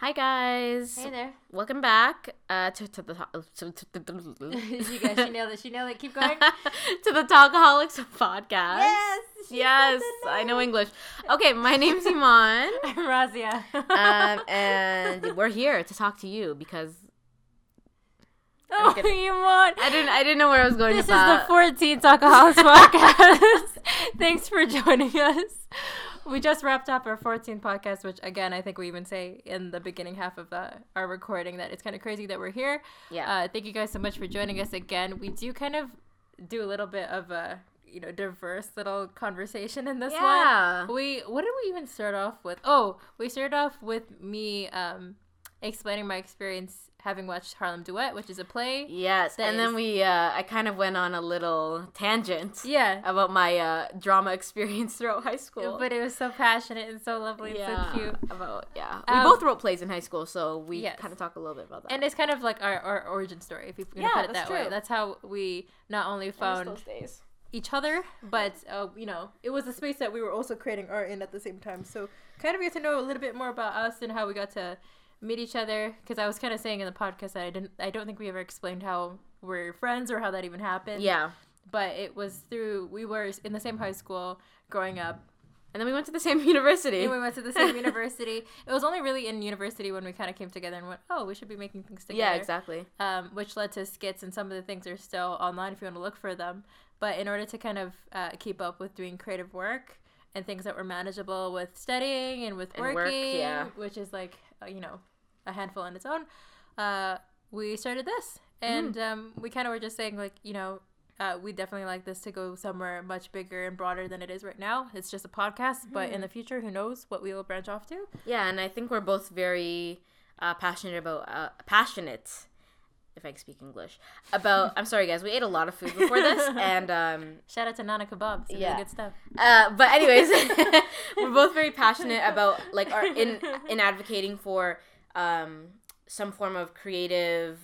Hi guys. Hey there. Welcome back uh, to, to the to, to, to, you guys, she nailed it. She nailed it. Keep going. to the Talkaholics podcast. Yes. she Yes, I know. English. Okay, my name's Iman, I'm Razia. um, and we're here to talk to you because oh. Iman. I didn't I didn't know where I was going to. This is the 14th Talkaholics podcast. Thanks for joining us. We just wrapped up our 14th podcast, which again, I think we even say in the beginning half of uh, our recording that it's kind of crazy that we're here. yeah. Uh, thank you guys so much for joining us again. We do kind of do a little bit of a you know diverse little conversation in this Yeah. one. We what did we even start off with? Oh, we started off with me um, explaining my experience having watched Harlem Duet, which is a play. yes, and then we uh, I kind of went on a little tangent Yeah. about my uh, drama experience throughout high school. But it was so passionate and so lovely and so cute. About yeah, we Um, both wrote plays in high school, so we Yes. kind of talk a little bit about that. And it's kind of like our, our origin story, if you can Yeah, put it that way. That's how we not only found each other, but uh, you know, it was a space that we were also creating art in at the same time. So kind of get to know a little bit more about us and how we got to meet each other. Because I was kind of saying in the podcast that I didn't, I don't think we ever explained how we're friends or how that even happened. Yeah, But it was through we were in the same high school growing up. and then we went to the same university. And we went to the same university. It was only really in university when we kind of came together and went, oh, we should be making things together yeah, exactly. um, which led to skits, and some of the things are still online if you want to look for them. But in order to kind of uh, keep up with doing creative work and things that were manageable with studying and with And working, work, yeah. which is like uh, you know a handful on its own, uh, we started this, and um, we kind of were just saying like you know. Uh, we definitely like this to go somewhere much bigger and broader than it is right now. It's just a podcast, but Mm-hmm. in the future, who knows what we will branch off to? Yeah, and I think we're both very uh, passionate about uh, passionate, if I can speak English, about. I'm sorry, guys. We ate a lot of food before this, and um, Shout out to Nana Kebabs, yeah. Yeah. really good stuff. uh, but anyways, we're both very passionate about like our in in advocating for um some form of creative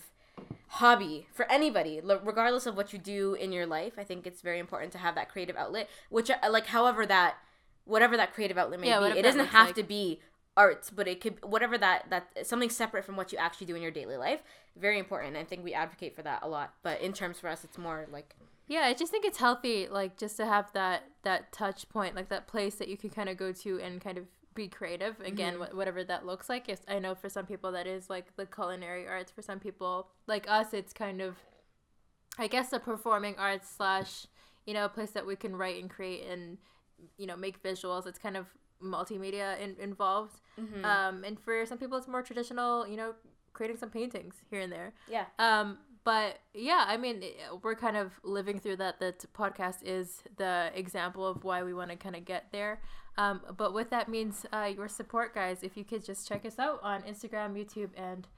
hobby for anybody regardless of what you do in your life i think it's very important to have that creative outlet which uh, like however that whatever that creative outlet may Yeah, be it doesn't have like. to be art but it could whatever that that something separate from what you actually do in your daily life very important i think we advocate for that a lot but in terms for us it's more like Yeah, I just think it's healthy, like just to have that that touch point, like that place that you can kind of go to and kind of be creative. Again, Mm-hmm. wh- whatever that looks like. Yes, I know for some people that is like the culinary arts. For some people, like us, it's kind of, I guess, the performing arts slash, you know, a place that we can write and create and, you know, make visuals. It's kind of multimedia in- involved. Mm-hmm. Um, and for some people, it's more traditional. You know, creating some paintings here and there. yeah Um, but yeah, I mean, we're kind of living through that. The podcast is the example of why we want to kind of get there. Um, but what that means, uh, your support, guys, if you could just check us out on Instagram, YouTube, and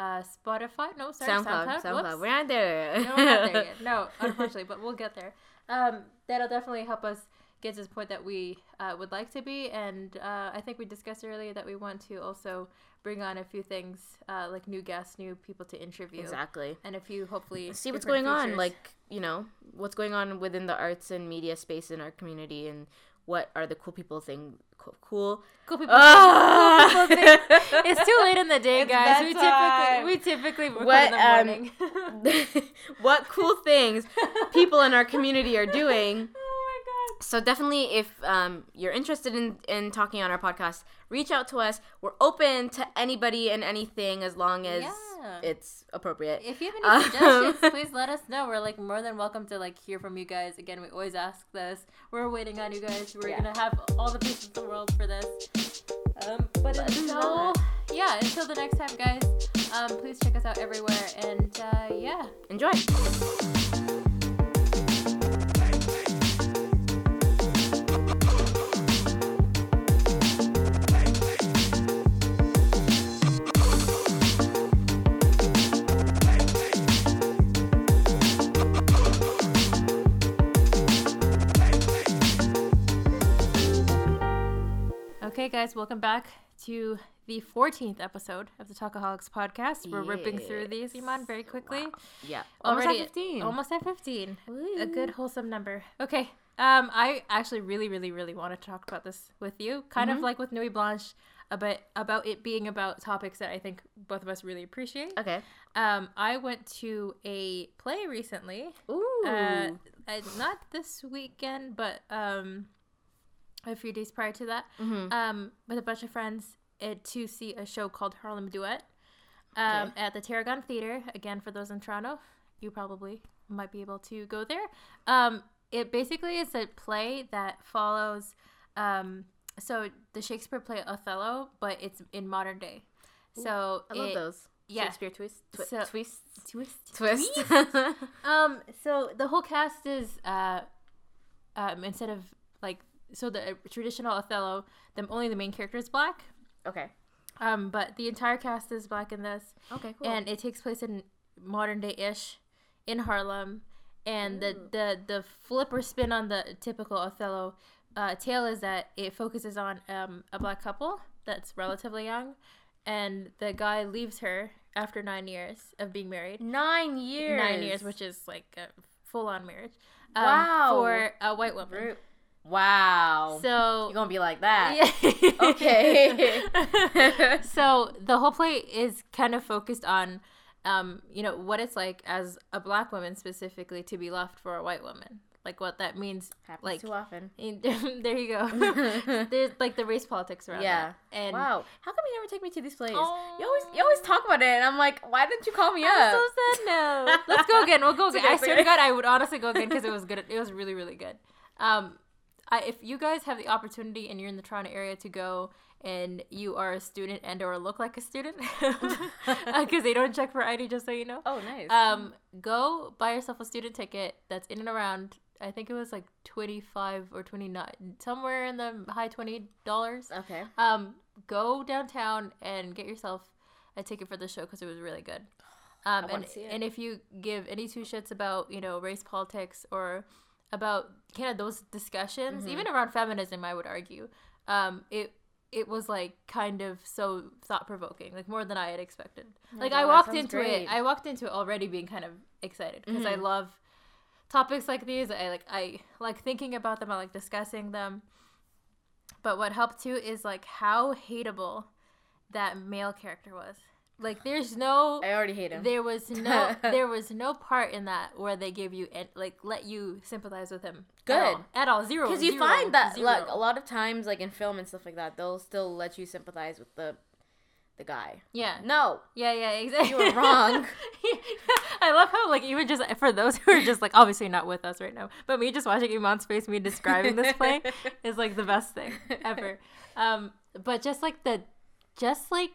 uh, Spotify. No, sorry, soundcloud SoundCloud. soundcloud, we're not there No, we're not there yet. No, unfortunately, but we'll get there. Um, that'll definitely help us get to the point that we uh, would like to be. And uh, I think we discussed earlier that we want to also bring on a few things uh, like new guests, new people to interview exactly and a few hopefully see what's going on like you know what's going on within the arts and media space in our community and what are the cool people thing cool, cool. cool people. Ah! cool people thing. It's too late in the day, It's guys. We typically we typically record What, in the um, morning. what cool things people in our community are doing so definitely if um, you're interested in, in talking on our podcast reach out to us we're open to anybody and anything as long as Yeah. it's appropriate! If you have Um, any suggestions, please let us know. We're like more than welcome to like hear from you guys. Again, we always ask this. We're waiting on you guys. We're Yeah. gonna have all the pieces of the world for this. Um, but until yeah, until the next time, guys. Um, please check us out everywhere. And uh, yeah, enjoy Okay, guys, welcome back to the 14th episode of the Talkaholics podcast. We're ripping through these, Iman, very quickly. yeah almost Already at 15 Almost at 15. A good, wholesome number. Okay. Um, I actually really, really, really want to talk about this with you. Kind Mm-hmm. of like with Nuit Blanche. about about it being about topics that I think both of us really appreciate. Okay. Um, I went to a play recently. Ooh. Uh, uh, not this weekend, but um, a few days prior to that, Mhm. um, with a bunch of friends uh, to see a show called Harlem Duet um, Okay. at the Tarragon Theater. Again, for those in Toronto, you probably might be able to go there. Um, it basically is a play that follows. Um, so the Shakespeare play Othello, but it's in modern day. So I love it- those. yeah. Shakespeare twist. Twi- So- twist. Twist. Twist. Um. So the whole cast is uh, um, instead of like so the traditional Othello, the only the main character is black. okay. Um, but the entire cast is black in this, Okay. Cool. and it takes place in modern day ish, in Harlem, and the the the flip or spin on the typical Othello uh, tale is that it focuses on um, a black couple that's relatively young, and the guy leaves her after nine years of being married nine years. nine years, which is like a full on marriage. Um, Wow. For a white woman. Wow. So You're gonna be like that. yeah. Okay. so the whole play is kind of focused on, um, you know, what it's like as a black woman specifically to be left for a white woman. Like what that means. Happens like too often. there you go. There's like the race politics around Yeah. that. And wow. How come you never take me to these plays? Oh. You always you always talk about it, and I'm like, why didn't you call me I'm up? so sad No. Let's go again. We'll go again. I swear to. God, I would honestly go again because it was good. It was really, really good. Um, I, if you guys have the opportunity and you're in the Toronto area to go and you are a student and or look like a student, because they don't check for ID, just so you know. oh, nice. Um, go buy yourself a student ticket that's in and around. I think it was like twenty five or twenty nine, somewhere in the high twenty dollars. okay. Um, go downtown and get yourself a ticket for the show because it was really good. Um, wanna and see it. and if you give any two shits about you know race politics or about kind of those discussions, Mm-hmm. even around feminism, I would argue, um, it it was like kind of so thought provoking, like more than I had expected. like I walked into great. it, I walked into it already being kind of excited because I Mhm. love topics like these. I like I like thinking about them. I like discussing them. But what helped too is like how hateable that male character was. Like there's no I already hate him. there was no there was no part in that where they give you and like let you sympathize with him. At Good. all, at all. Zero. Because you zero, find that zero. like a lot of times, like in film and stuff like that, they'll still let you sympathize with the the guy. Yeah. No, Yeah, yeah, exactly. you were wrong. I love how like even just for those who are just like obviously not with us right now, but me just watching Iman's face, me describing this play is like the best thing ever. Um, but just like the, just like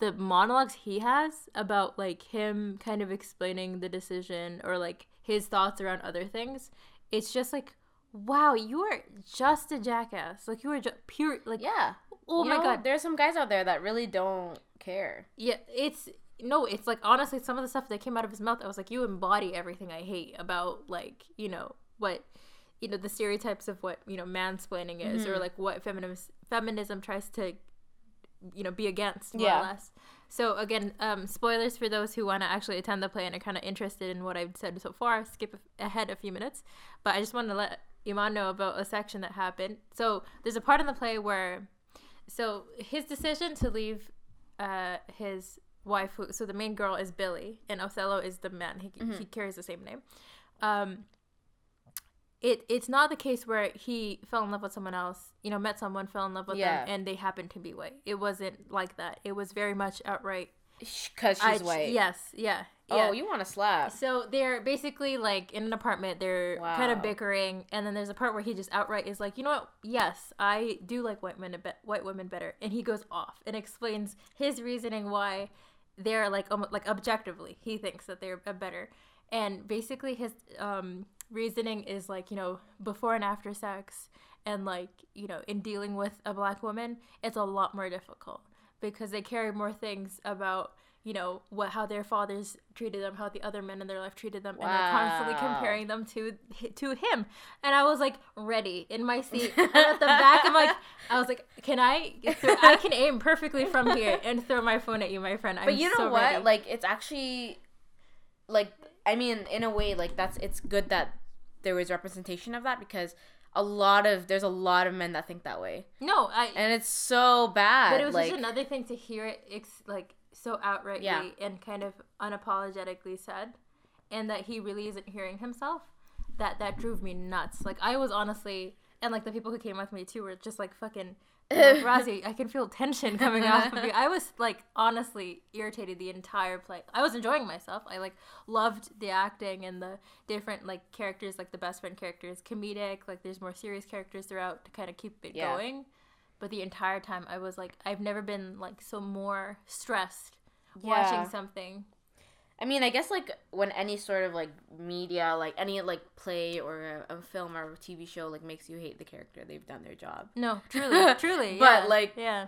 the monologues he has about like him kind of explaining the decision or like his thoughts around other things, it's just like. Wow, you are just a jackass. Like you are just pure. Like yeah. oh You my know, god, There's some guys out there that really don't care. yeah, it's no, it's like honestly, some of the stuff that came out of his mouth, I was like, you embody everything I hate about like you know what, you know the stereotypes of what you know mansplaining is, or Mhm. like what feminism feminism tries to, you know, be against more Yeah. or less. So again, um, spoilers for those who want to actually attend the play and are kind of interested in what I've said so far. Skip ahead a few minutes, but I just wanted to let Iman know about a section that happened. So there's a part in the play where, so his decision to leave uh, his wife, who, so the main girl is Billie, and Othello is the man. He, Mm-hmm. he carries the same name. Um, it it's not the case where he fell in love with someone else, you know, met someone, fell in love with Yeah. them, and they happened to be white. It wasn't like that. It was very much outright. Because she's I- white. Yes, yeah. Oh, yeah. you want to slap. So they're basically like in an apartment. They're kind of bickering, and then there's a part where he just outright is like, you know what? Yes, I do like white men, a bit, white women better, and he goes off and explains his reasoning why they're like almost like objectively he thinks that they're better, and basically his um, reasoning is like you know before and after sex, and like you know in dealing with a black woman, it's a lot more difficult because they carry more things about you know what how their fathers treated them how the other men in their life treated them and they're constantly comparing them to to him and i was like ready in my seat and at the back i'm like i was like can i i can aim perfectly from here and throw my phone at you my friend I'm but you know so what? ready. Like it's actually like I mean, in a way, like that's it's good that there was representation of that because a lot of there's a lot of men that think that way, No, I. and it's so bad. but it was like, just another thing to hear it ex- like so outrightly Yeah. and kind of unapologetically said, and that he really isn't hearing himself. That that drove me nuts. Like I was honestly, and like the people who came with me too were just like fucking. Like, Razi, I can feel tension coming off of you. I was like honestly irritated the entire play. I was enjoying myself. I like loved the acting and the different like characters, like the best friend characters, comedic. Like there's more serious characters throughout to kind of keep it Yeah. going. But the entire time, I was like, I've never been like so more stressed watching something. I mean, I guess like when any sort of like media, like any like play or a, a film or a TV show, like makes you hate the character, they've done their job. No, truly, truly. But, yeah. like, yeah,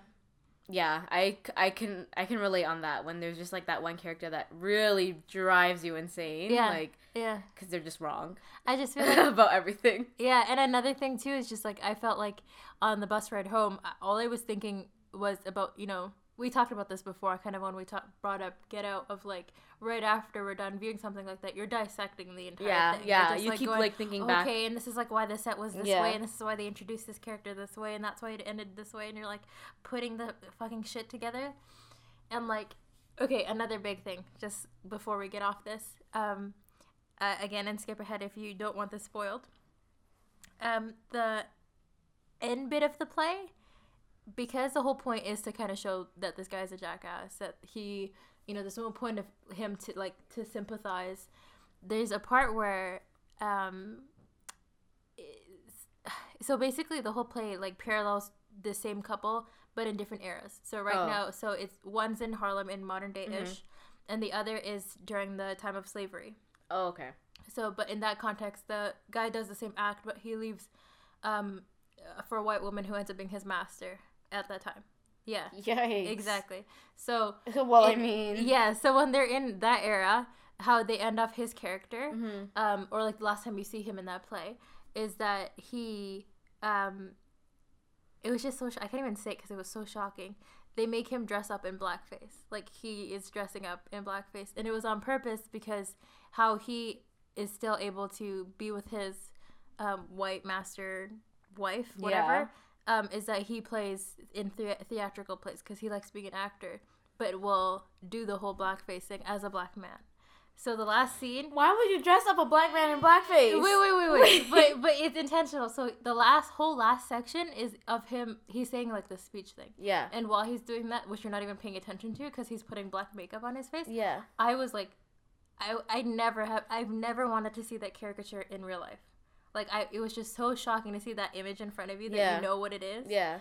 Yeah, I, I can I can relate on that when there's just like that one character that really drives you insane. Yeah. Like yeah. because they're just wrong I just feel like about everything. Yeah, and another thing too is just like I felt like on the bus ride home, all I was thinking was about you know we talked about this before, kind of when we brought up Get Out of like right after we're done viewing something like that, you're dissecting the entire Yeah, thing. Yeah. just, You like, keep going, like thinking okay, back. and this is like why the set was this Yeah. way, and this is why they introduced this character this way, and that's why it ended this way, and you're like putting the fucking shit together, and like okay, another big thing just before we get off this, um, uh, again and skip ahead if you don't want this spoiled. Um, the end bit of the play, because the whole point is to kind of show that this guy's a jackass, that he, you know, there's no point of him to like to sympathize. There's a part where, um, so basically the whole play like parallels the same couple but in different eras. So right Oh. now, so it's one's in Harlem in modern day ish, and the other is during the time of slavery. Oh, okay. So, but in that context, the guy does the same act, but he leaves um, for a white woman who ends up being his master at that time. Yeah, Yikes. exactly. So, well, I mean, yeah, so when they're in that era, how they end off his character, Mhm. um, or like the last time you see him in that play, is that he, um, it was just so sh- I can't even say it because it was so shocking. They make him dress up in blackface, like he is dressing up in blackface, and it was on purpose because how he is still able to be with his um, white master wife, whatever, um, is that he plays in thea- theatrical plays because he likes being an actor, but will do the whole blackface thing as a black man. So the last scene. Why would you dress up a black man in blackface? Wait, wait, wait, wait. but but it's intentional. So the last whole last section is of him. He's saying like the speech thing, Yeah. and while he's doing that, which you're not even paying attention to because he's putting black makeup on his face, Yeah. I was like, I I never have I've never wanted to see that caricature in real life. Like I, it was just so shocking to see that image in front of you that Yeah. you know what it is. Yeah.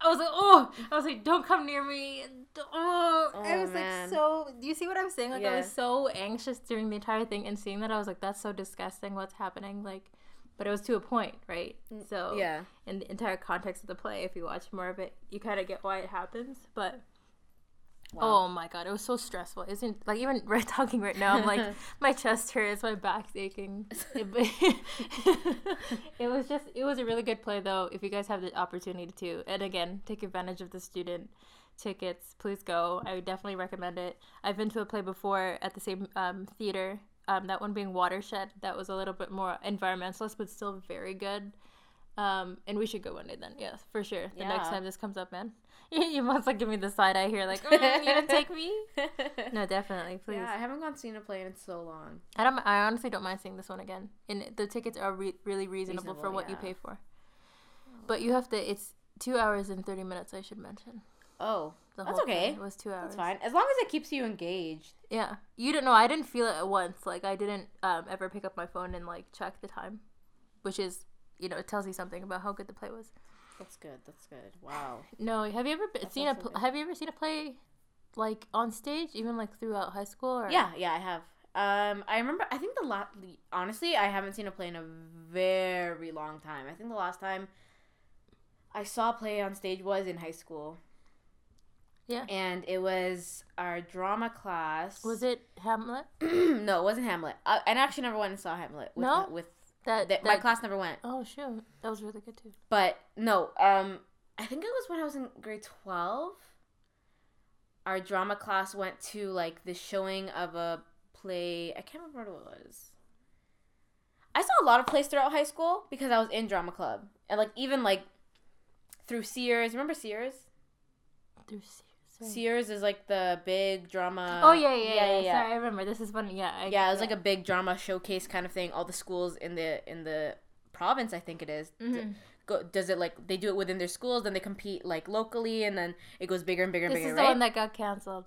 I was like, oh, I was like, don't come near me. Oh, I Oh, was man. like, so. Do you see what I'm saying? Like, I was so anxious during the entire thing, and seeing that, I was like, that's so disgusting. What's happening? Like, but it was to a point, right? Mm, so, Yeah. in the entire context of the play, if you watch more of it, you kind of get why it happens. But oh my god, it was so stressful. Isn't like even right talking right now, I'm like my chest hurts, my back's aching. It, it was just it was a really good play though. If you guys have the opportunity to, and again, take advantage of the student tickets, please go. I would definitely recommend it. I've been to a play before at the same um, theater. Um, that one being Watershed. That was a little bit more environmentalist, but still very good. Um, and we should go one day then. Yes, for sure. The next time this comes up, man. you must like give me the side eye here, like mm, you gonna take me? No, definitely, please. Yeah, I haven't gone seen a play in so long. I don't. I honestly don't mind seeing this one again. And the tickets are re- really reasonable, for Reasonable, what you pay for. But you have to. It's two hours and thirty minutes. I should mention. Oh, The That's whole okay. It was two hours. that's fine. As long as it keeps you engaged. Yeah, you don't know. I didn't feel it at once. Like I didn't um, ever pick up my phone and like check the time, which is you know it tells you something about how good the play was. That's good. That's good. Wow. No, have you ever been, seen a so pl- Have you ever seen a play like on stage, even like throughout high school? Or? Yeah, yeah, I have. Um, I remember. I think the last. Honestly, I haven't seen a play in a very long time. I think the last time I saw a play on stage was in high school. Yeah. And it was our drama class. Was it Hamlet? no, it wasn't Hamlet. I, I actually never went and saw Hamlet. With, No? With That, that, my class never went. Oh shoot, that was really good too. But no, um, I think it was when I was in grade twelve. Our drama class went to like the showing of a play. I can't remember what it was. I saw a lot of plays throughout high school because I was in drama club and like even like through Sears. Remember Sears? Through Sears. Sears is like the big drama. Oh yeah yeah, yeah, yeah, Sorry, I remember. This is one. Yeah. I, yeah, it was like a big drama showcase kind of thing. All the schools in the in the province, I think it is, Mhm. Go, does it like they do it within their schools, then they compete like locally, and then it goes bigger and bigger and This bigger, is the one that got canceled.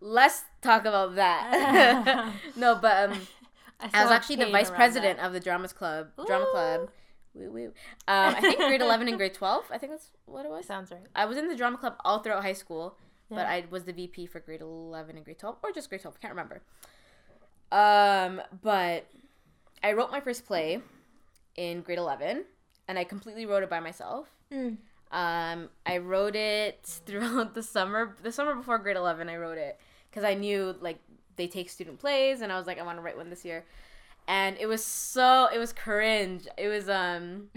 Let's talk about that. no, but um, I was actually the vice president that. of the dramas club, drama club. Woo woo. Um, I think grade eleven and grade twelve. I think that's what it was. Sounds right. I was in the drama club all throughout high school, but I was the VP for grade eleven and grade twelve, or just grade twelve. I can't remember. Um, but I wrote my first play in grade eleven, and I completely wrote it by myself. Mm. Um, I wrote it throughout the summer. The summer before grade eleven, I wrote it because I knew like they take student plays, and I was like, I want to write one this year. And it was so it was cringe. It was um,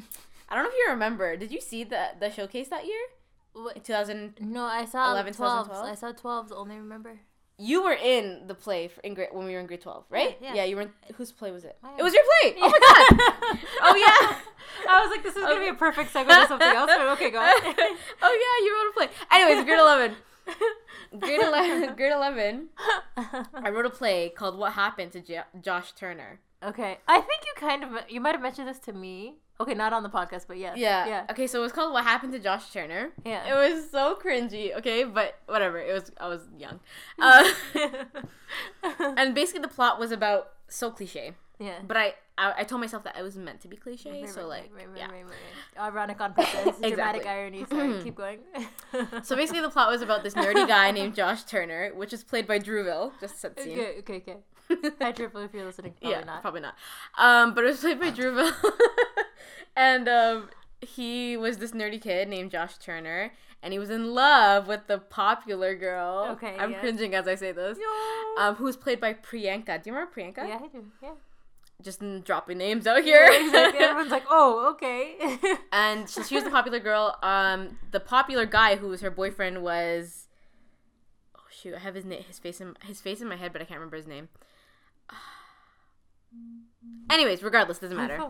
I don't know if you remember. Did you see the the showcase that year? What? In 2000 No, I saw 11, 12s. 2012? I saw 12s. Only remember. you were in the play for, in grade when we were in grade 12 right Yeah, yeah. you were in, whose play was it Mine. it was your play oh my god oh yeah I was like, this is gonna be a perfect segue to something else. But okay, go on. oh yeah you wrote a play anyways grade 11 grade 11 grade 11 i wrote a play called what happened to J- josh turner okay, I think you kind of you might have mentioned this to me. Okay, not on the podcast, but yes. yeah Yeah. okay so it was called what happened to josh turner Yeah. it was so cringy okay but whatever it was i was young uh, and basically the plot was about so cliche yeah. but I, I i told myself that it was meant to be cliche Right, so right, like right, right, yeah right, right, right. ironic on purpose, dramatic irony. Sorry, keep going. So basically, the plot was about this nerdy guy named Josh Turner, which is played by Drewville. Just set scene. okay, okay, okay. Hi, Triple, if you're listening. Probably yeah, not. probably not. Um, but it was played by Drewville, and um, he was this nerdy kid named Josh Turner, and he was in love with the popular girl. Okay, I'm yeah. cringing as I say this. No. Um, who's played by Priyanka? Do you remember Priyanka? yeah, I do. Yeah. Just dropping names out here. exactly. Everyone's like, oh, okay. and so she was the popular girl. Um, the popular guy who was her boyfriend was. Shoot! I have his his face in his face in my head, but I can't remember his name. Anyways, regardless, doesn't matter.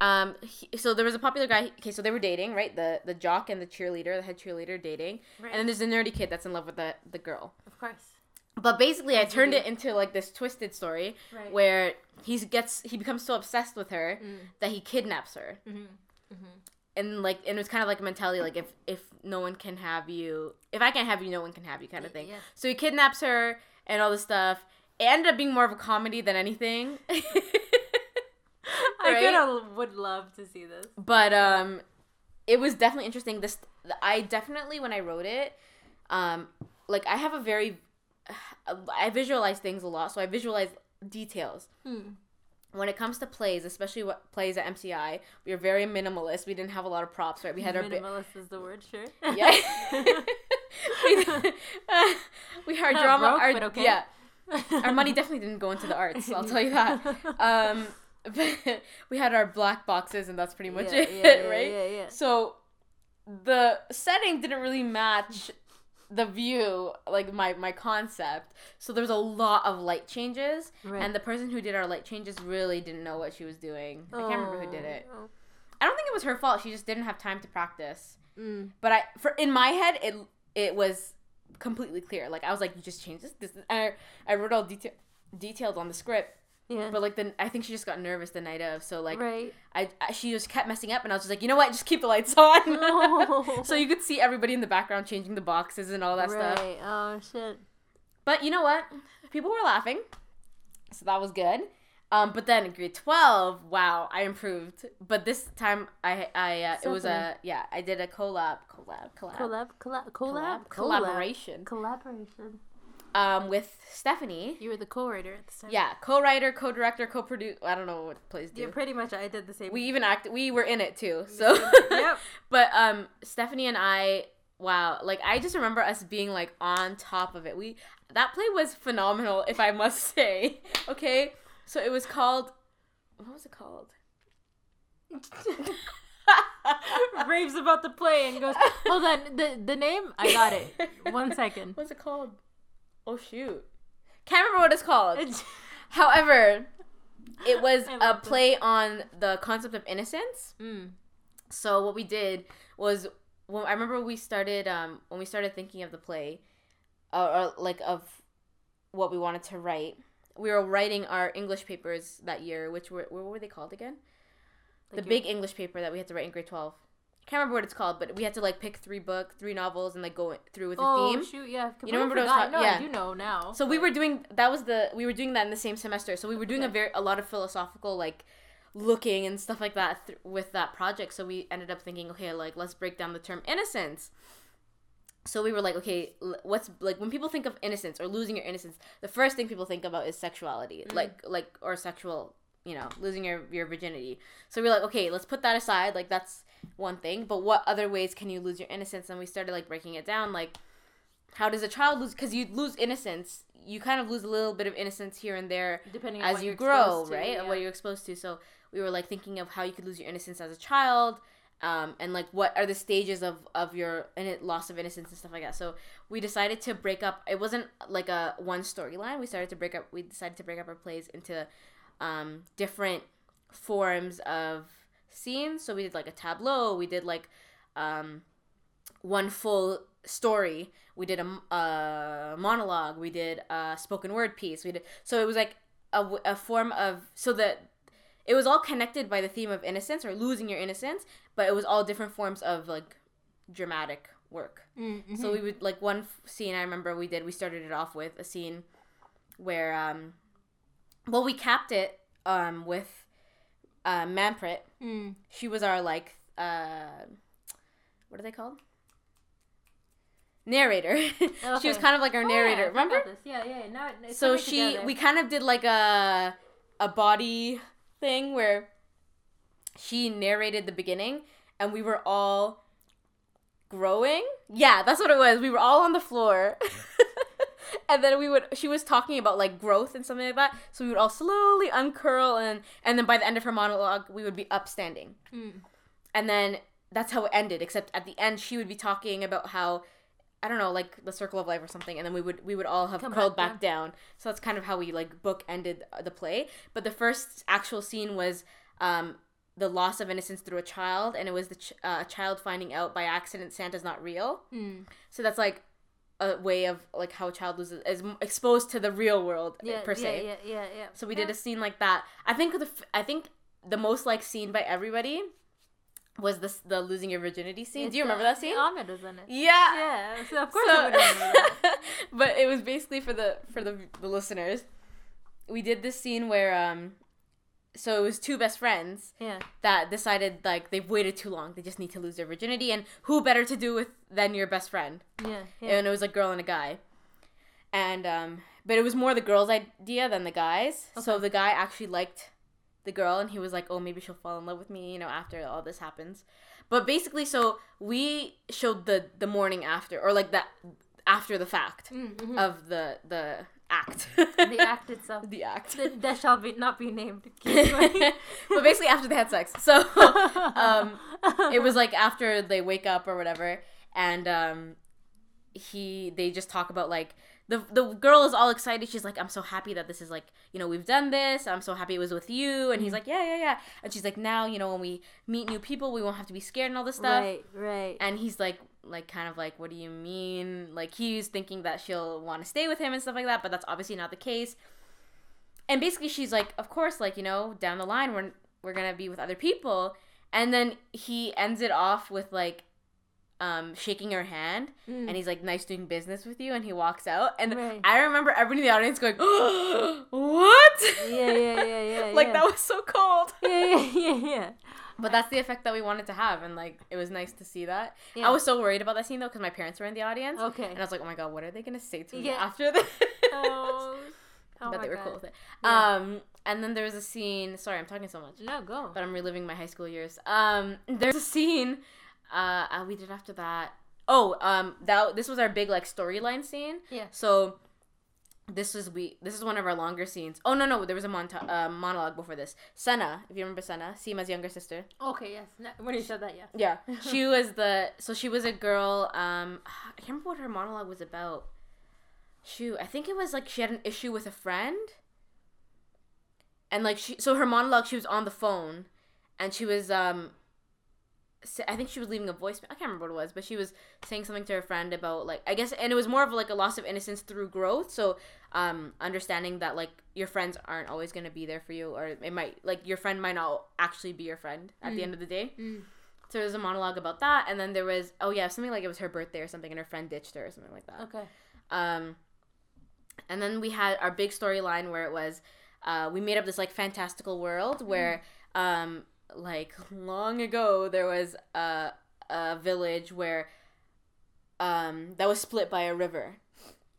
Um, he, so there was a popular guy. Okay, so they were dating, right? The the jock and the cheerleader, the head cheerleader, dating, Right. and then there's a nerdy kid that's in love with the the girl. Of course. But basically, I turned it into like this twisted story Right. where he gets he becomes so obsessed with her Mm. that he kidnaps her Mm-hmm. And like and it was kind of like a mentality like if if no one can have you if i can't have you no one can have you kind of thing Yeah. so he kidnaps her and all this stuff it ended up being more of a comedy than anything I Right? kind of would love to see this. but um it was definitely interesting this i definitely when i wrote it um like i have a very i visualize things a lot so i visualize details Hmm. When it comes to plays especially what plays at mci we were very minimalist we didn't have a lot of props right we had our bi- Minimalist is the word, sure. Yeah. we, we had our drama. broke, our, okay. Yeah, our money definitely didn't go into the arts. I'll tell you that. Um, but we had our black boxes, and that's pretty much yeah, it, yeah, yeah, right? Yeah, yeah. So the setting didn't really match the view, like my my concept. So there was a lot of light changes, Right. and the person who did our light changes really didn't know what she was doing. I can't remember who did it. Oh. I don't think it was her fault. She just didn't have time to practice. Mm. But I, for in my head, it it was completely clear. Like I was like, you just change this. This. I I wrote all detail detailed on the script. Yeah. But like then I think she just got nervous the night of. So like right. I, I she just kept messing up, and I was just like, you know what, just keep the lights on. No. so you could see everybody in the background changing the boxes and all that stuff. right. Oh shit. But you know what? People were laughing, so that was good. Um, but then in grade twelve, wow, I improved. But this time, I I uh, it was a yeah, I did a collab, collab, collab, Collab. Collab. Collab. collab collaboration Collaboration. Um with Stephanie. You were the co-writer at the time. Yeah, co-writer, co-director, co-produce. I don't know what plays do. Yeah, pretty much. I did the same. we even act. We were in it too. So. yep. But um, Stephanie and I, wow, like I just remember us being like on top of it. We that play was phenomenal, if I must say. Okay, so it was called. What was it called? Raves about the play and goes, hold on, the the name? I got it. One second. What's it called? Oh shoot, can't remember what it's called. However, it was a this. play on the concept of innocence. Mm. So what we did was, well, I remember we started um, when we started thinking of the play, uh, or like of what we wanted to write. We were writing our English papers that year, which were what were they called again? Like the big English paper that we had to write in grade twelve. Can't remember what it's called, but we had to like pick three book, three novels, and like go through with a Oh theme. shoot! Yeah, You remember what I was forgot. No, yeah. I do know now. So we were doing that was the we were doing that in the same semester. So we were doing a very a lot of philosophical like looking and stuff like that th- with that project. So we ended up thinking, okay, like let's break down the term innocence. So we were like, okay, l- what's like when people think of innocence or losing your innocence, the first thing people think about is sexuality, Mm. like like or sexual, you know, losing your your virginity. So we are like, okay, let's put that aside. Like that's one thing, but what other ways can you lose your innocence? And we started like breaking it down, like how does a child lose? Because you lose innocence, you kind of lose a little bit of innocence here and there depending on as you grow, to, right? yeah. And what you're exposed to. So we were like thinking of how you could lose your innocence as a child, um, and like what are the stages of of your in- loss of innocence and stuff like that. So we decided to break up. It wasn't like a one storyline. We started to break up. We decided to break up our plays into um, different forms of scenes. So we did like a tableau. We did like um, one full story. We did a monologue. We did a spoken word piece. We did so it was like a form of so that it was all connected by the theme of innocence or losing your innocence, but it was all different forms of like dramatic work. Mm, So we would like one f- scene I remember we did. We started it off with a scene where um, well we capped it um with uh, Manprit. Mm. She was our like uh, what are they called? Narrator. she was kind of like our Oh, narrater. yeah, Remember? This. Yeah, yeah. Now so she together. we kind of did like a a body thing where she narrated the beginning and we were all growing yeah that's what it was we were all on the floor and then we would she was talking about like growth and something like that. So we would all slowly uncurl and and then by the end of her monologue we would be upstanding. Mm. and then that's how it ended except at the end she would be talking about how i don't know like the circle of life or something. And then we would we would all have Come curled back back, down. So that's kind of how we like book ended the play. But the first actual scene was um the loss of innocence through a child. And it was the ch- uh, a child finding out by accident santa's not real. Mm. so that's like a way of like how a child loses is exposed to the real world Yeah, per se Yeah, yeah, yeah, yeah. so we did a scene like that. I think the I think the most like scene by everybody was this the losing your virginity scene. Do you remember that scene? Ahmed was in it. Yeah. Yeah, so of course So- I would remember that. but it was basically for the for the the listeners. We did this scene where um so it was two best friends Yeah. that decided like they've waited too long. They just need to lose their virginity and who better to do with than your best friend? Yeah. Yeah. and it was a girl and a guy and um but it was more the girl's idea than the guys so the guy actually liked the girl and he was like oh maybe she'll fall in love with me you know after all this happens but basically so we showed the the morning after or like that after the fact Mm, mhm. of the the act. The act itself. the act. That, that shall be not be named. But basically after they had sex. So um it was like after they wake up or whatever and um he they just talk about like the the girl is all excited. She's like i'm so happy that this is like you know we've done this. I'm so happy it was with you. And he's like yeah yeah yeah. And she's like now you know when we meet new people we won't have to be scared and all this stuff. Right. Right. and he's like like kind of like what do you mean like he's thinking that she'll want to stay with him and stuff like that but that's obviously not the case and basically she's like of course like you know down the line we're we're gonna be with other people and then he ends it off with like um shaking her hand Mm. and he's like nice doing business with you and he walks out and Right. i remember everybody in the audience going what yeah, yeah, yeah, yeah. like yeah. that was so cold Yeah, yeah, yeah, yeah. But that's the effect that we wanted to have and like it was nice to see that Yeah. i was so worried about that scene though because my parents were in the audience Okay. and I was like, oh my god, what are they gonna say to me Yeah. after this? Oh. Oh but they were God. cool with it. Yeah. Um, and then there was a scene. Sorry, I'm talking so much, No, go. but I'm reliving my high school years. Um, there's a scene. Uh, uh, we did after that. Oh, um, that this was our big like storyline scene. Yeah. So. This was we. This is one of our longer scenes. Oh no no, there was a monta- uh, monologue before this. Senna, if you remember Senna, Seema's younger sister. Okay, yes. No, when you said that, yes. Yeah, she was the so she was a girl. Um, I can't remember what her monologue was about. Shoot, I think it was like she had an issue with a friend. and like she so her monologue she was on the phone and she was um I think she was leaving a voice I can't remember what it was but she was saying something to her friend about like I guess and it was more of like a loss of innocence through growth so um understanding that like your friends aren't always going to be there for you or it might like your friend might not actually be your friend at the Mm. end of the day Mm. so there was a monologue about that and then there was oh yeah something like it was her birthday or something and her friend ditched her or something like that Okay. um, and then we had our big storyline where it was uh, we made up this like fantastical world where um, like long ago there was a, a village where um, that was split by a river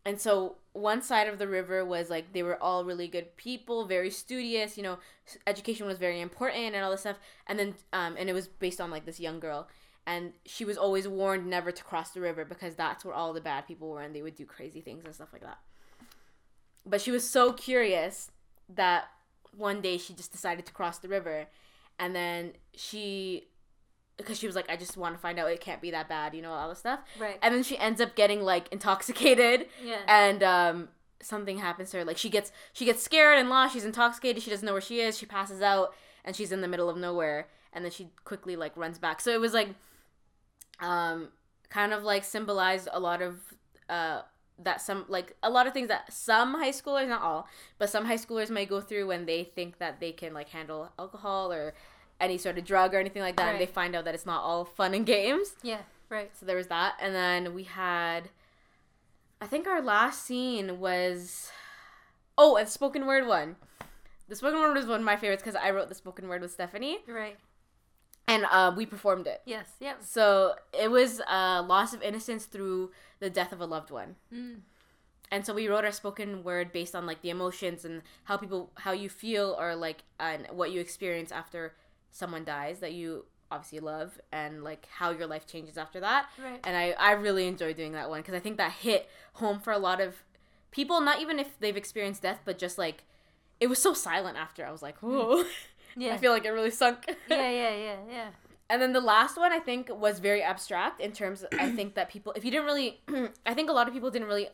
and so one side of the river was like they were all really good people very studious you know education was very important and all this stuff. And then um, and it was based on like this young girl. And she was always warned never to cross the river because that's where all the bad people were and they would do crazy things and stuff like that. But she was so curious that one day she just decided to cross the river. And then she because she was like i just want to find out it can't be that bad you know all this stuff. Right. and then she ends up getting like intoxicated. Yeah. and um something happens to her. Like she gets she gets scared and lost. She's intoxicated. She doesn't know where she is. She passes out and she's in the middle of nowhere. And then she quickly like runs back. So it was like um kind of like symbolized a lot of uh that some like a lot of things that some high schoolers not all but some high schoolers might go through when they think that they can like handle alcohol or any sort of drug or anything like that and they find out that it's not all fun and games yeah. Right. so there was that, and then we had, I think our last scene was, oh, a spoken word one. The spoken word was one of my favorites because I wrote the spoken word with Stephanie, Right. and uh, we performed it. Yes. Yep. So it was uh, loss of innocence through the death of a loved one, Mm. and so we wrote our spoken word based on like the emotions and how people, how you feel, or like and what you experience after someone dies that you obviously love, and like how your life changes after that Right. and I, I really enjoyed doing that one because I think that hit home for a lot of people. Not even if they've experienced death, but just like it was so silent after. I was like, whoa. Yeah. I feel like it really sunk. yeah. Yeah. Yeah. Yeah. and then the last one I think was very abstract in terms. Of, I think that people, if you didn't really, I think a lot of people didn't really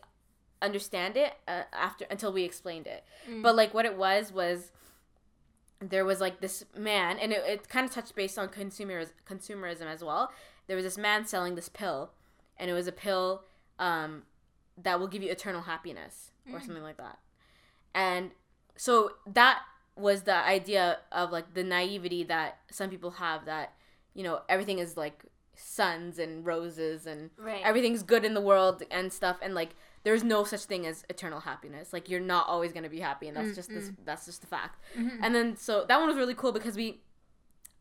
understand it uh, after until we explained it. Mm. But like what it was was there was like this man, and it, it kind of touched based on consumerism, consumerism as well. There was this man selling this pill, and it was a pill um, that will give you eternal happiness or Mm. something like that. And so that was the idea of like the naivety that some people have that you know everything is like suns and roses and Right. everything's good in the world and stuff and like there's no such thing as eternal happiness like you're not always going to be happy and that's just this that's just the fact Mhm. and then so that one was really cool because we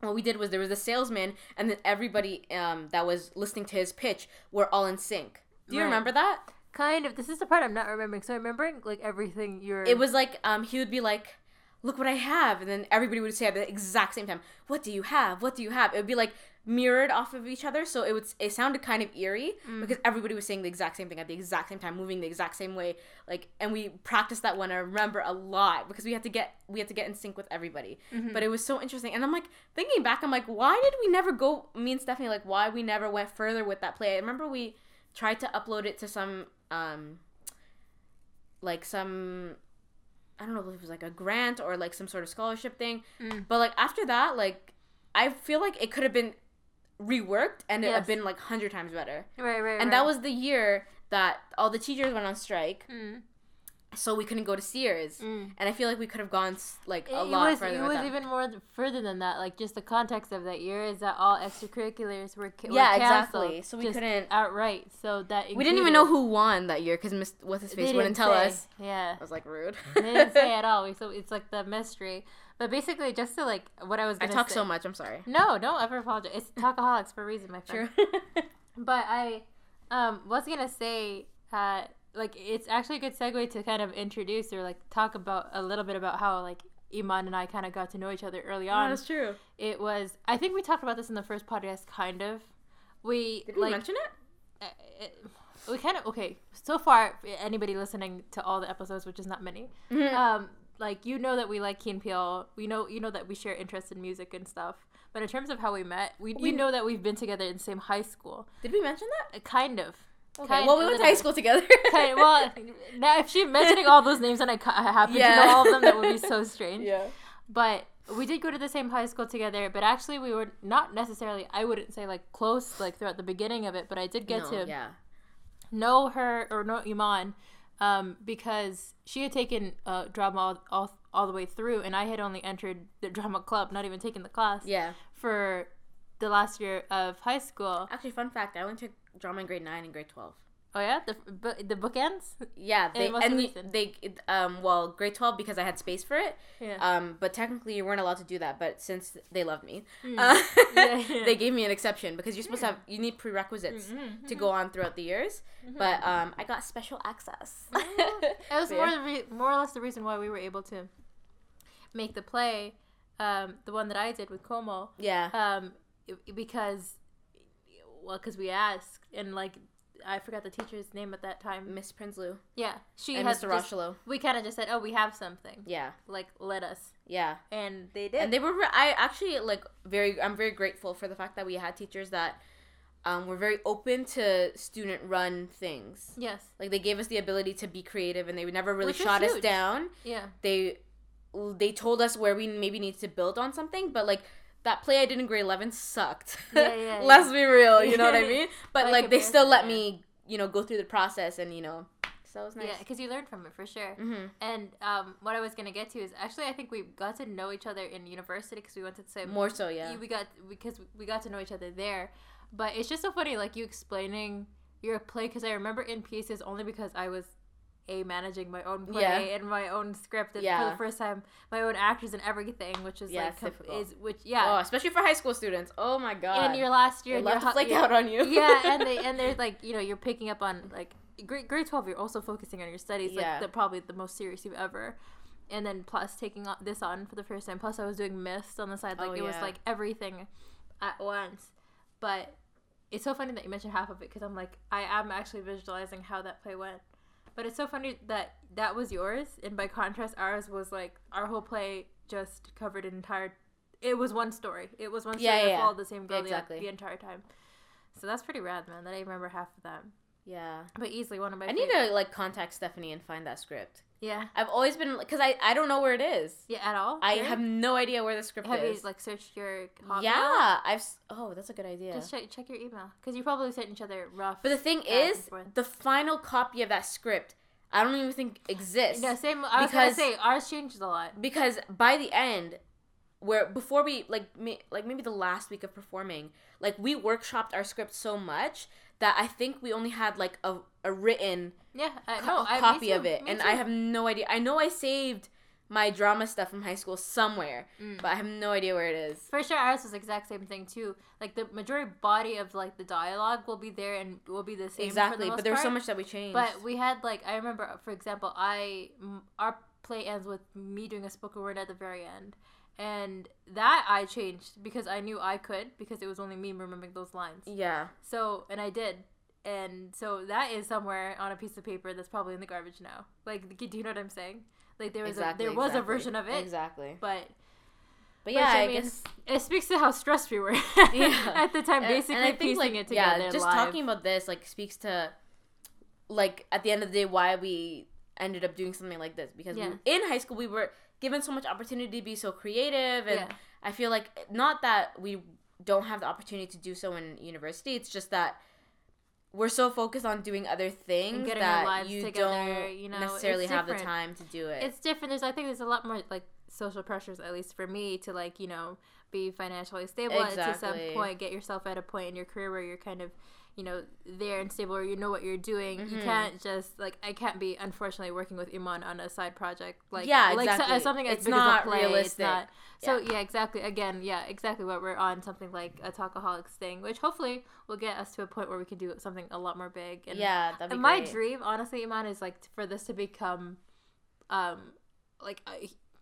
what we did was there was a salesman and then everybody um, that was listening to his pitch were all in sync do you Right. remember that Kind of. This is the part I'm not remembering. So I'm remembering like everything you're. it was like um, he would be like look what i have and then everybody would say at the exact same time what do you have what do you have it would be like mirrored off of each other so it would it sounded kind of eerie because everybody was saying the exact same thing at the exact same time moving the exact same way like and we practiced that one i remember a lot because we had to get we had to get in sync with everybody but it was so interesting and i'm like thinking back i'm like why did we never go me and stephanie like why we never went further with that play i remember we tried to upload it to some um like some I don't know if it was like a grant or like some sort of scholarship thing. Mm. But like after that, like I feel like it could have been reworked and it have been like hundred times better. right. Right. And that was the year that all the teachers went on strike, Mm. so we couldn't go to Sears. Mm. And I feel like we could have gone like a It, lot was, further. it was them. even more further than that. Like just the context of that year is that all extracurriculars were, ca- were Yeah, canceled exactly. So we couldn't- outright. So that we didn't even know who won that year because Miss what's his face wouldn't tell say. us. Yeah, I was like rude. they didn't say at all. So it's like the mystery. But basically, just to like what I was I talk say. so much. I'm sorry. No, don't ever apologize. It's talkaholics for a reason, my friend. True. But I um was gonna say uh like it's actually a good segue to kind of introduce or like talk about a little bit about how like Iman and I kind of got to know each other early on. that's true. it was I think we talked about this in the first podcast kind of. We Did we like mention it? uh, it- we kind of okay. So far, anybody listening to all the episodes, which is not many, um, like you know that we like Key & Peele. We know you know that we share interest in music and stuff. But in terms of how we met, we, We- you know that we've been together in the same high school. Did we mention that? Uh, Kind of. Okay. Kind- well, we went to high school together. Kind well, now if she mentioning all those names and I, I happen to know all of them, that would be so strange. yeah. but we did go to the same high school together. But actually, we were not necessarily. I wouldn't say like close like throughout the beginning of it, but I did get No, to yeah. know her or know Iman um, because she had taken uh, drama all, all, all the way through, and I had only entered the drama club, not even taken the class Yeah. for the last year of high school. Actually, fun fact: I only took drama in grade nine and grade twelve. Oh yeah, the bu- the bookends. Yeah, they and you- they um well grade twelve because I had space for it. Yeah. Um, but technically you weren't allowed to do that. But since they loved me, Mm. uh, Yeah, yeah. they gave me an exception because you're supposed to have you need prerequisites Mhm, to go on throughout the years. But um, I got special access. It was more re- more or less the reason why we were able to make the play, um, the one that I did with Como, yeah. um, because well, because we asked and like I forgot the teacher's name at that time. Miss Prinsloo Yeah, she and had Mr. just- Rochelo. We kind of just said, "Oh, we have something. Yeah, Like, let us." yeah. And they did. And they were. re- I actually like very. I'm very grateful for the fact that we had teachers that um, were very open to student run things. yes. Like they gave us the ability to be creative, and they never really Which shot us down. Yeah. They they told us where we maybe need to build on something, but like that play I did in grade eleven sucked. Yeah, yeah, Let's be real, you know what I mean? But By like they still let me, you know, go through the process, and you know, so it was nice. Yeah, because you learned from it for sure. hmm And um, what I was gonna get to is actually I think we got to know each other in university because we went to the same. More so, yeah. We got because we got to know each other there, but it's just so funny like you explaining your play because I remember in pieces only because I was a managing my own play Yeah. and my own script and for the first time my own actors and everything which is Yeah, like is which yeah Oh, especially for high school students. Oh my god. in your last year they and love you're to hu- yeah, out on you. yeah and they and they're like you know you're picking up on like grade, grade 12 you're also focusing on your studies Yeah. like the probably the most serious you've ever and then plus taking on, this on for the first time plus i was doing mist on the side like Oh, it was like everything at once but it's so funny that you mentioned half of it because i'm like i am actually visualizing how that play went but it's so funny that that was yours and by contrast ours was like our whole play just covered an entire it was one story it was one story Yeah, that yeah, followed the same girl exactly. the entire time so that's pretty rad, man. That I remember half of that. yeah. But easily one of my. I need to like contact Stephanie and find that script. Yeah. I've always been because I I don't know where it is. Yeah. At all. I Really? have no idea where the script Have is. you like searched your? Hotmail? yeah, I've. Oh, that's a good idea. Just check check your email because you probably sent each other rough. but the thing is, the final copy of that script, I don't even think exists. no, same. I was gonna because- say ours changed a lot. because by the end where before we like may, like maybe the last week of performing like we workshopped our script so much that i think we only had like a, a written Yeah. I, co- no, I, copy of it and too. i have no idea i know i saved my drama stuff from high school somewhere Mm. but i have no idea where it is For sure, ours was the exact same thing too. Like the majority body of like the dialogue will be there and will be the same. exactly the but there was so much that we changed But we had like I remember, for example, I our play ends with me doing a spoken word at the very end, and that I changed because I knew I could because it was only me remembering those lines. yeah So and I did, and so that is somewhere on a piece of paper that's probably in the garbage now. Like, do you know what I'm saying? Like there was exactly a there was exactly. a version of it, exactly but but yeah i, mean, guess it speaks to how stressed we were Yeah. at the time, And- basically and I think, piecing like, it together. Yeah, just live. talking about this like speaks to like at the end of the day why we ended up doing something like this because Yeah. we, in high school we were given so much opportunity to be so creative and Yeah. I feel like not that we don't have the opportunity to do so in university it's just that we're so focused on doing other things getting our that lives you together, don't you know, necessarily have the time to do it. it's different. There's I think there's a lot more like social pressures, at least for me, to like you know be financially stable and to some point, get yourself at a point in your career where you're kind of you know there and stable, or you know what you're doing. You Mhm. can't just like I can't be unfortunately working with Iman on a side project like Yeah, like so- exactly. something as It's big not as a play. realistic. It's not. So yeah. exactly. Again, yeah, exactly what we're on something like a Talkaholics thing, which hopefully will get us to a point where we can do something a lot more big. And yeah, that'd be and my great. dream, honestly, Iman, is like for this to become, um, like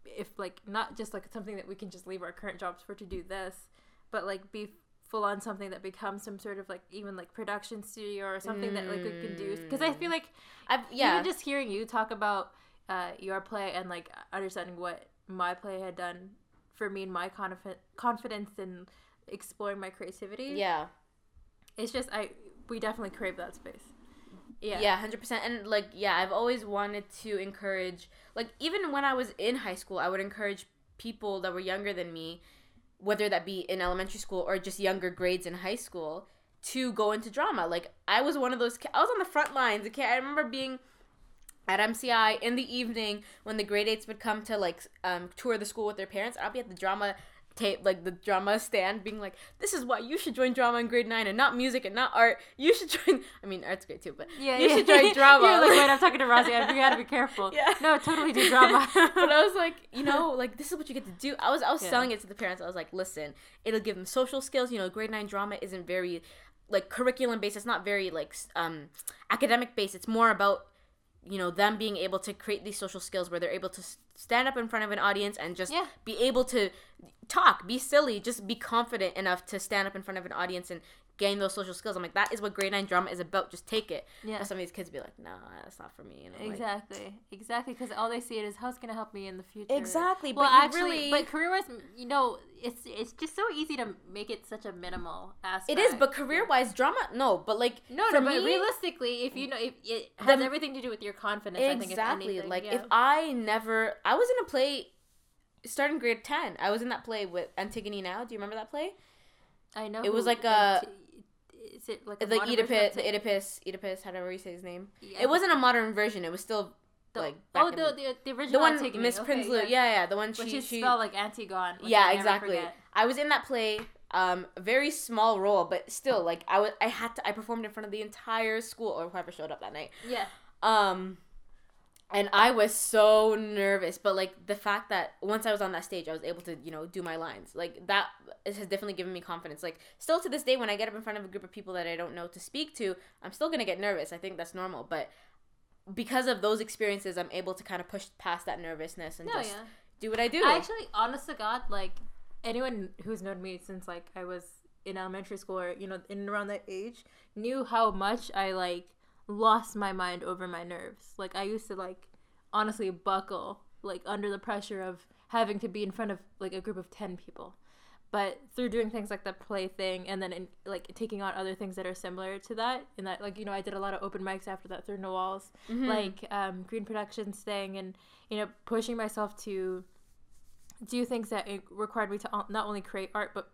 if like not just like something that we can just leave our current jobs for to do this, but like be full on something that becomes some sort of like even like production studio or something that like we can do. Because I feel like I've, yeah, even just hearing you talk about uh, your play and like understanding what my play had done for me and my confi- confidence in exploring my creativity. yeah. it's just I we definitely crave that space. Yeah. Yeah, hundred percent. And like, yeah, I've always wanted to encourage, like, even when I was in high school, I would encourage people that were younger than me, whether that be in elementary school or just younger grades in high school, to go into drama. Like I was one of those. I was on the front lines. Okay, I remember being at MCI in the evening when the grade eights would come to like um, tour the school with their parents. I'll be at the drama tape like the drama stand being like this is why you should join drama in grade 9 and not music and not art. You should join i mean art's great too but yeah you yeah. should join drama. You're like wait i'm talking to Rosie you gotta be careful. Yeah. No totally do drama. But i was like you know like this is what you get to do. I was i was yeah. selling it to the parents. I was like listen it'll give them social skills. You know grade 9 drama isn't very like curriculum based it's not very like um academic based it's more about you know them being able to create these social skills where they're able to stand up in front of an audience and just yeah. be able to talk be silly just be confident enough to stand up in front of an audience and gain those social skills. I'm like, that is what grade nine drama is about. Just take it. Yeah. But some of these kids be like, nah, that's not for me. exactly, like, exactly. Because all they see it is how's gonna help me in the future. Exactly. Well, but actually, really, but career wise, you know, it's it's just so easy to make it such a minimal aspect. It is, but career wise, drama, no. But like, no, no. Me, but realistically, if you know, if it has the, everything to do with your confidence. Exactly. Anything, like yeah. if I never, I was in a play starting grade 10 i was in that play with antigone now do you remember that play I know. It was like a is it like the Oedipus, the Oedipus, Oedipus, however you say his name. Yeah. It wasn't a modern version. It was still the, like oh the, the, the original the one Miss okay, Prinsloo. Yeah. yeah, yeah, the one she she, spelled like Antigone. Yeah, exactly. I was in that play. Um, very small role, but still, like I was, I had to, I performed in front of the entire school or whoever showed up that night. Yeah. Um, and I was so nervous. But like the fact that once I was on that stage, I was able to you know do my lines. Like that has definitely given me confidence. Like still to this day, when I get up in front of a group of people that I don't know to speak to, I'm still gonna get nervous. I think that's normal, but because of those experiences, I'm able to kind of push past that nervousness and just yeah. do what I do. I actually, honest to God, like anyone who's known me since like I was in elementary school or you know in around that age knew how much I like lost my mind over my nerves. Like I used to like honestly buckle like under the pressure of having to be in front of like a group of 10 people. But through doing things like the play thing and then in, like taking on other things that are similar to that, and that like you know I did a lot of open mics after that through No Walls, mm-hmm. like um, Green Productions thing, and you know pushing myself to do things that required me to not only create art but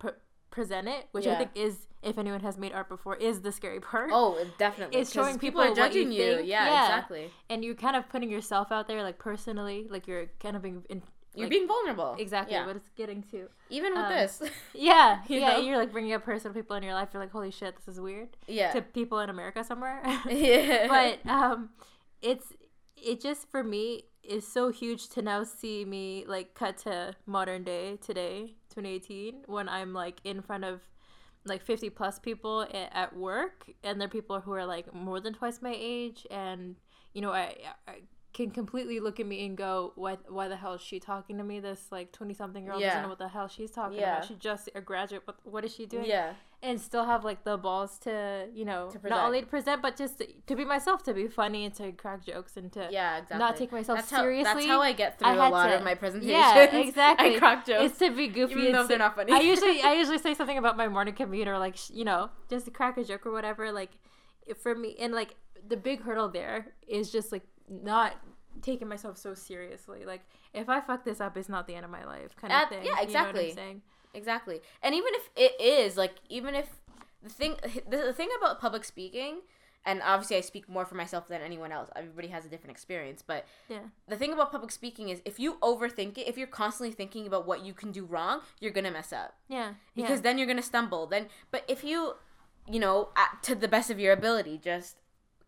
present it, which yeah. I think is, if anyone has made art before, is the scary part. Oh, definitely. It's showing people, people are judging you. you. Yeah, yeah, exactly. And you're kind of putting yourself out there, like personally, like you're kind of being. In, you're like, being vulnerable. Exactly yeah. what it's getting to. Even with um, this. yeah. yeah. Know? You're like bringing up personal people in your life. You're like, holy shit, this is weird. Yeah. To people in America somewhere. yeah. But um, it's, it just, for me, is so huge to now see me like cut to modern day today 2018 when i'm like in front of like 50 plus people at work and they're people who are like more than twice my age and you know i, I can completely look at me and go, why, why the hell is she talking to me? This like 20 something year old yeah. doesn't know what the hell she's talking yeah. about. She just a graduate. What, what is she doing? Yeah. And still have like the balls to, you know, to not only to present, but just to, to, be myself, to be funny and to crack jokes and to yeah, exactly. not take myself that's seriously. How, that's how I get through I a lot to, of my presentations. Yeah, exactly. I crack jokes. It's to be goofy. Even though they're not funny. I usually, I usually say something about my morning commute or like, you know, just to crack a joke or whatever. Like, for me, and like the big hurdle there is just like not taking myself so seriously. Like if I fuck this up, it's not the end of my life, kind of thing. Yeah, exactly. You know exactly. And even if it is, like, even if the thing, the, the thing about public speaking, and obviously I speak more for myself than anyone else. Everybody has a different experience, but yeah. The thing about public speaking is if you overthink it, if you're constantly thinking about what you can do wrong, you're gonna mess up. Yeah. Because yeah. then you're gonna stumble. Then, but if you, you know, at, to the best of your ability, just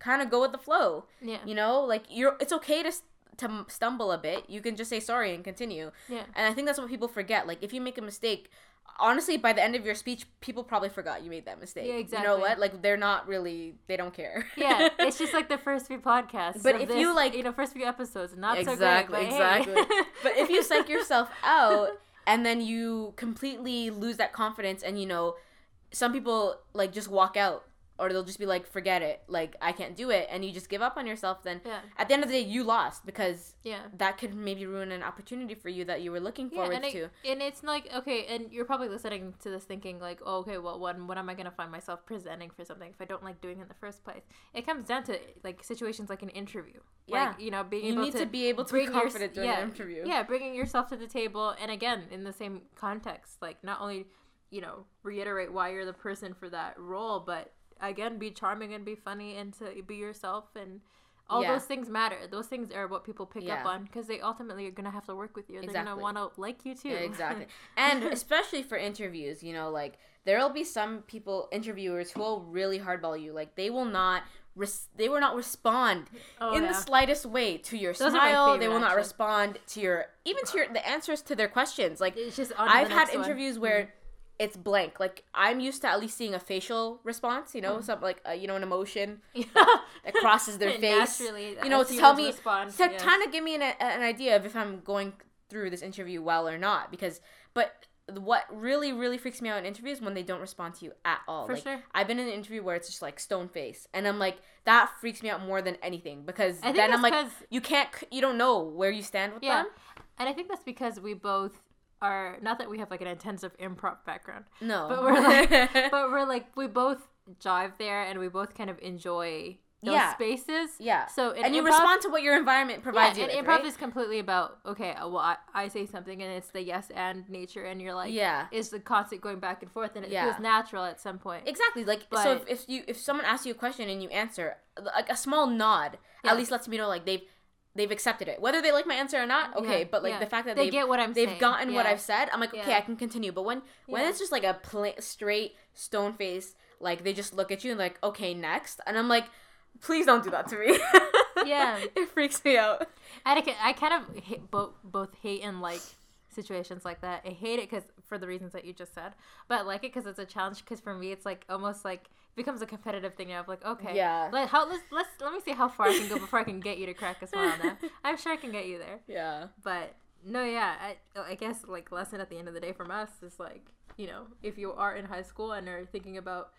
kind of go with the flow. Yeah. You know, like you're it's okay to to stumble a bit. You can just say sorry and continue. Yeah. And I think that's what people forget. Like if you make a mistake, honestly by the end of your speech people probably forgot you made that mistake yeah exactly you know what like they're not really they don't care yeah it's just like the first few podcasts but if this, you like you know first few episodes not exactly so great, exactly hey. but if you psych yourself out and then you completely lose that confidence and you know some people like just walk out or they'll just be like forget it like i can't do it and you just give up on yourself then Yeah. at the end of the day you lost because Yeah. that could maybe ruin an opportunity for you that you were looking Yeah, forward and, to and it's like okay, and you're probably listening to this thinking like, oh, okay, well, when when am I gonna find myself presenting for something if I don't like doing it in the first place? It comes down to like situations like an interview, Yeah. like you know, being you able need to, to be able to be bring your- confident during yeah, an interview yeah, bringing yourself to the table, and again, in the same context, like not only you know reiterate why you're the person for that role, but again, be charming and be funny and to be yourself and. All Yeah. those things matter. Those things are what people pick up on because they ultimately are gonna have to work with you. They're gonna want to like you too. Yeah, exactly. And especially for interviews, you know, like there'll be some people, interviewers, who will really hardball you. Like they will not, res- they will not respond Oh, in yeah. the slightest way to your Those smile. they will not actually. respond to your, even to your the answers to their questions. Like It's just on to the I've had next one. Mm-hmm. interviews where it's blank. Like I'm used to at least seeing a facial response. You know, Mm-hmm. something like uh, you know an emotion that crosses their face. Naturally, you know, to tell me respond, to yes. kind of give me an, an idea of if I'm going through this interview well or not. Because, but what really really freaks me out in interviews when they don't respond to you at all. For like, sure. I've been in an interview where it's just like stone face, and I'm like that freaks me out more than anything because then I'm like you can't you don't know where you stand with Yeah, them. and I think that's because we both are not that we have like an intensive improv background, No, but we're like, but we're like we both jive there, and we both kind of enjoy those Yeah. spaces. yeah. So in and you improv- respond to what your environment provides yeah, you. and with, improv right? is completely about okay, uh, well, I, I say something and it's the yes and nature, and you're like, Yeah. is the constant going back and forth, and it Yeah. feels natural at some point. Exactly. Like so, if, if you if someone asks you a question and you answer, like a small nod at least lets me know like they've they've accepted it, whether they like my answer or not. Okay, Yeah, but like yeah. the fact that They get what I'm they've saying, gotten what. I've said, I'm like okay, I can continue. But when when it's just like a pla- straight stone face, like they just look at you and like okay next, and I'm like, please don't do that to me. Yeah. it freaks me out. I, I kind of hate, both both hate and like situations like that. I hate it because for the reasons that you just said, but I like it because it's a challenge. Because for me, it's like almost like it becomes a competitive thing. Of like, okay, Yeah. let how let's let's let me see how far I can go before I can get you to crack a smile. Now I'm sure I can get you there, Yeah. but no, yeah, I I guess like lesson at the end of the day from us is like you know if you are in high school and are thinking about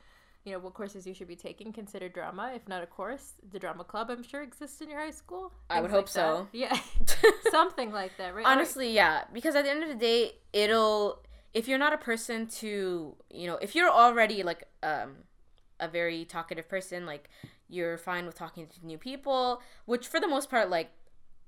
you know what courses you should be taking consider drama if not a course the drama club i'm sure exists in your high school I would hope like so. yeah something like that right Honestly, yeah, because at the end of the day, it'll if you're not a person to, you know, if you're already like um a very talkative person, like you're fine with talking to new people, which for the most part like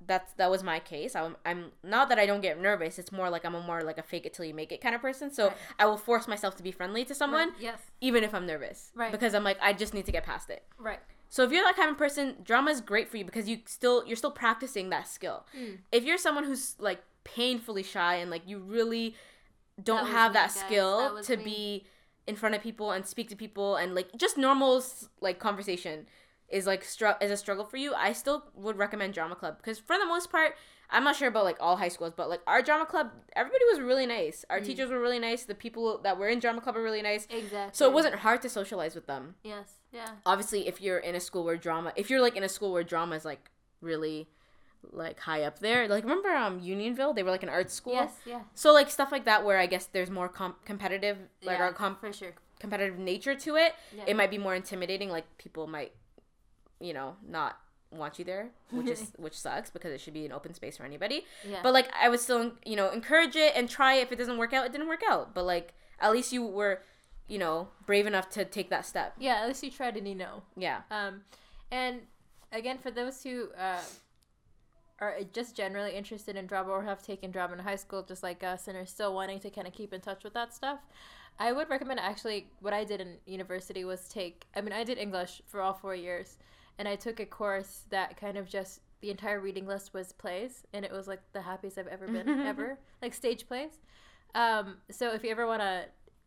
that's that was my case. I'm, I'm not that I don't get nervous. It's more like I'm a more like a fake it till you make it kind of person. So Right. I will force myself to be friendly to someone, Right, yes even if I'm nervous, Right. Because I'm like I just need to get past it. right So if you're that kind of person, drama is great for you because you still you're still practicing that skill. Mm. If you're someone who's like painfully shy and like you really don't was have that skill That to me. be in front of people and speak to people and like just normal like conversation is like str- is a struggle for you, I still would recommend drama club because for the most part, I'm not sure about like all high schools, but like our drama club, everybody was really nice. Our Mm. teachers were really nice. The people that were in drama club were really nice. exactly So it wasn't hard to socialize with them yes yeah obviously if you're in a school where drama if you're like in a school where drama is like really like high up there. Like remember um unionville? They were like an art school? Yes yeah. So like stuff like that where i guess there's more com- competitive like yeah, our com- for sure. competitive nature to it yeah. it might be more intimidating. Like people might you know not want you there which is which sucks because it should be an open space for anybody. Yeah. But like i would still you know encourage it and try it. If it doesn't work out it didn't work out. But like at least you were you know brave enough to take that step. Yeah at least you tried and you know. Yeah. Um, and again, for those who uh, are just generally interested in drama or have taken drama in high school, just like us, and are still wanting to kind of keep in touch with that stuff, I would recommend actually what I did in university was take. I mean, I did English for all four years, and I took a course that kind of just the entire reading list was plays, and it was like the happiest I've ever been ever, like stage plays. Um, so if you ever want to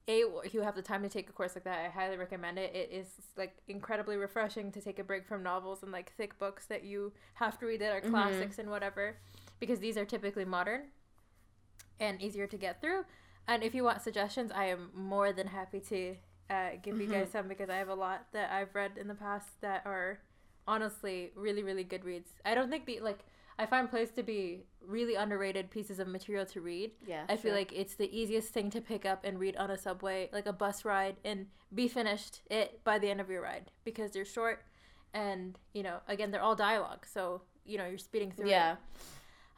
a if you have the time to take a course like that i highly recommend it. It is like incredibly refreshing to take a break from novels and like thick books that you have to read that are Mhm. classics and whatever because these are typically modern and easier to get through. And if you want suggestions i am more than happy to uh, give you guys some because i have a lot that i've read in the past that are honestly really really good reads. I don't think the like I find plays to be really underrated pieces of material to read. Yeah. I feel sure. like it's the easiest thing to pick up and read on a subway, like a bus ride, and be finished it by the end of your ride because they're short, and you know, again, they're all dialogue, so you know you're speeding through. Yeah. It.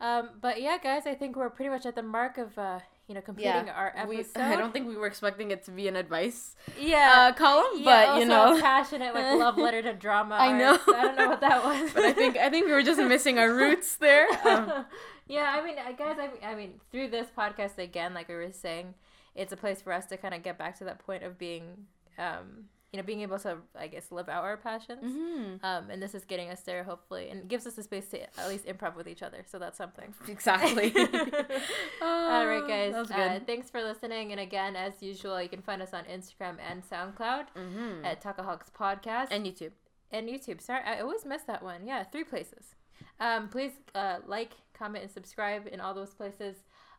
Um, but yeah, guys, I think we're pretty much at the mark of uh, you know completing Yeah. our We, episode. I don't think we were expecting it to be an advice yeah. uh, column, yeah, but also you know. a passionate like love letter to drama. I know. arts. I don't know what that was. but I think I think we were just missing our roots there. Um, yeah, I mean, guys, I mean, I mean, through this podcast again, like we were saying, it's a place for us to kind of get back to that point of being, um, you know, being able to, I guess, live out our passions. mhm. Um, and this is getting us there, hopefully, and gives us the space to at least improv with each other. So that's something. Exactly. All right, guys. Uh, thanks for listening. And again, as usual, you can find us on Instagram and SoundCloud Mhm. at Talkaholics Podcast And YouTube. and YouTube. Sorry, I always miss that one. Yeah, three places. Um, please uh, like, comment, and subscribe in all those places,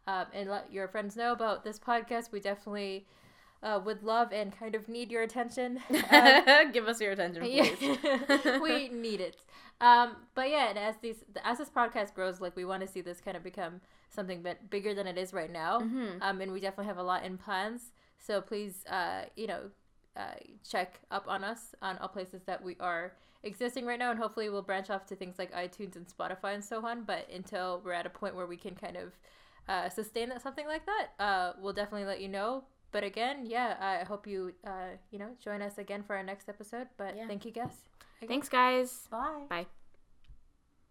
um, and let your friends know about this podcast. We definitely uh, would love and kind of need your attention. Um, Give us your attention, please. yeah, we need it. Um, but yeah, and as these as this podcast grows, like we want to see this kind of become something bit bigger than it is right now. Mhm. Um, and we definitely have a lot in plans. So please, uh, you know, uh, check up on us on all places that we are existing right now, and hopefully we'll branch off to things like iTunes and Spotify and so on. But until we're at a point where we can kind of uh, sustain that something like that, uh, we'll definitely let you know. But again, yeah, I hope you uh, you know join us again for our next episode. But Yeah. thank you, guys. Thanks, guys. Bye. Bye.